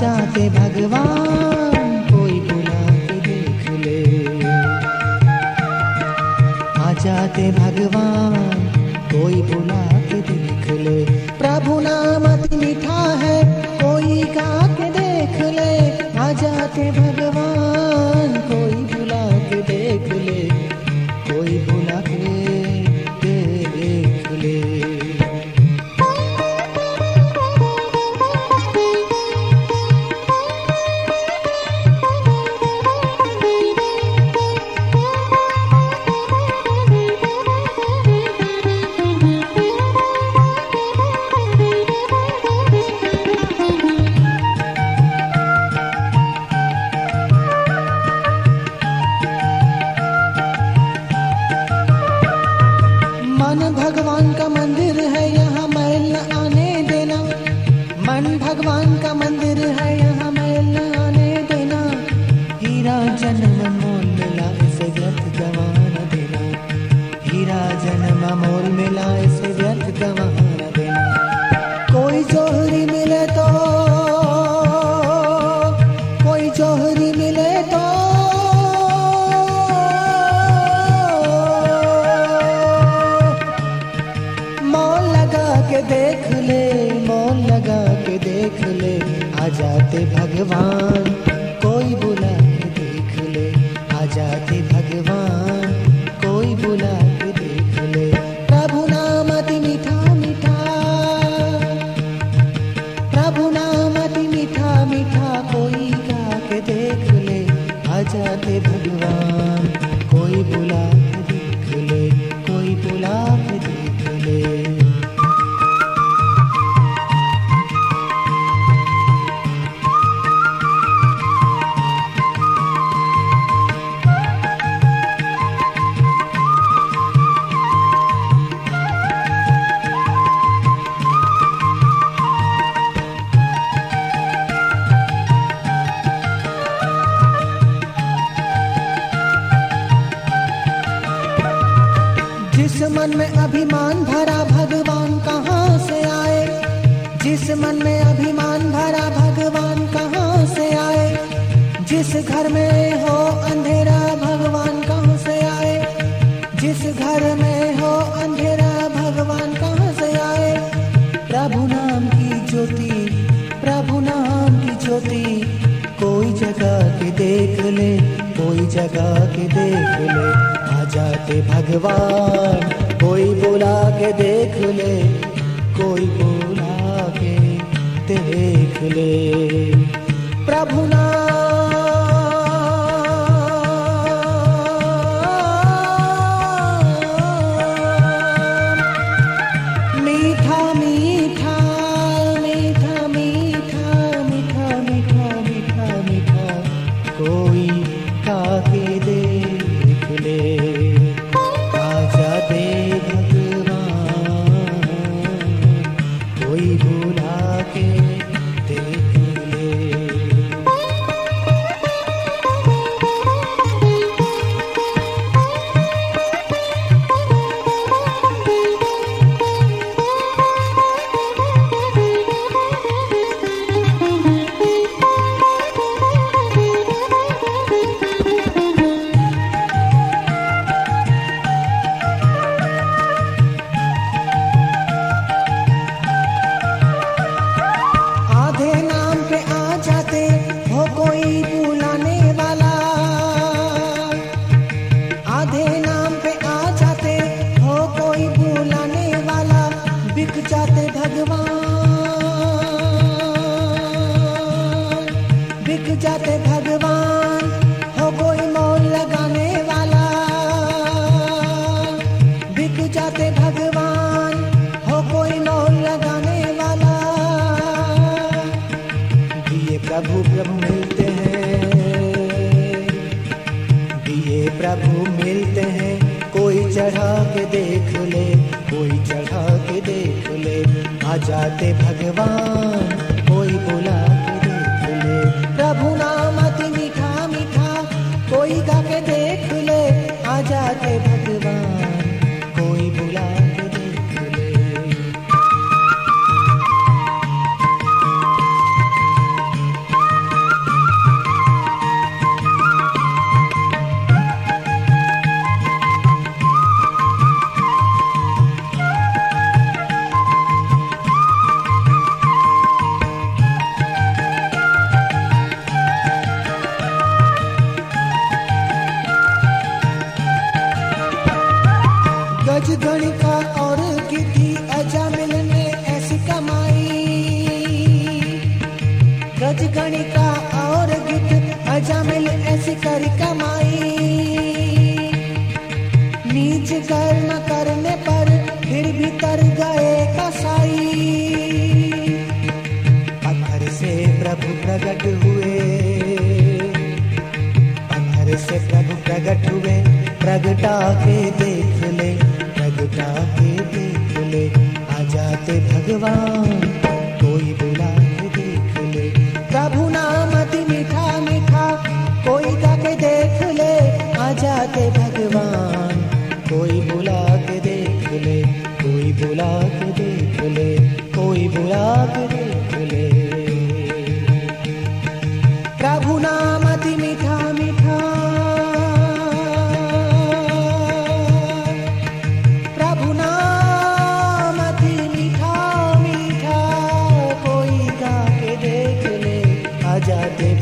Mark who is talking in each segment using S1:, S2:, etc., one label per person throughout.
S1: जाते भगवान कोई बुला के देख ले। आ जाते भगवान कोई बुला के देख ले। प्रभु नाम अति मीठा है, कोई गा के देख ले। आ जाते भगवान कोई बुला के देख ले। जाते भगवान, कोई बुला के देख ले। आ जाते भगवान, कोई बुला के देख ले। प्रभु नाम अति मीठा मीठा। प्रभु नाम अति मीठा मीठा, कोई गा के देख ले। आ जाते भगवान, कोई बुला के देख ले, कोई बुला के देख ले। मन में अभिमान भरा भगवान कहाँ से आए? जिस मन में अभिमान भरा भगवान कहाँ से आए? जिस घर में हो कोई जगह के देख ले, कोई जगा के देख ले। आ जाते भगवान, कोई बुला के देख ले, कोई बुला के देख ले। प्रभु नाम प्रभु प्रभु मिलते हैं, दिए प्रभु मिलते हैं, कोई चढ़ा के देख ले, कोई चढ़ा के देख ले, आ जाते भगवान। तर गए कसाई। पत्थर से प्रभु प्रकट हुए। पत्थर से प्रभु प्रकट हुए। प्रगटा के देख ले, प्रगटा के देख ले। आ जाते भगवान, कोई बुला के देख ले। प्रभु नाम अति मीठा मीठा, कोई गा देख ले। आ जाते भगवान, कोई बुला के देख ले। कोई बुला के देख ले, कोई बुला के देख ले। प्रभु नाम अति मीठा मीठा। प्रभु नाम अति मीठा मीठा। कोई गा के देख ले आ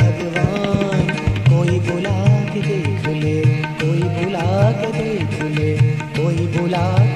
S1: भगवान। कोई बुला के देख ले, कोई बुला के देख ले, कोई बुला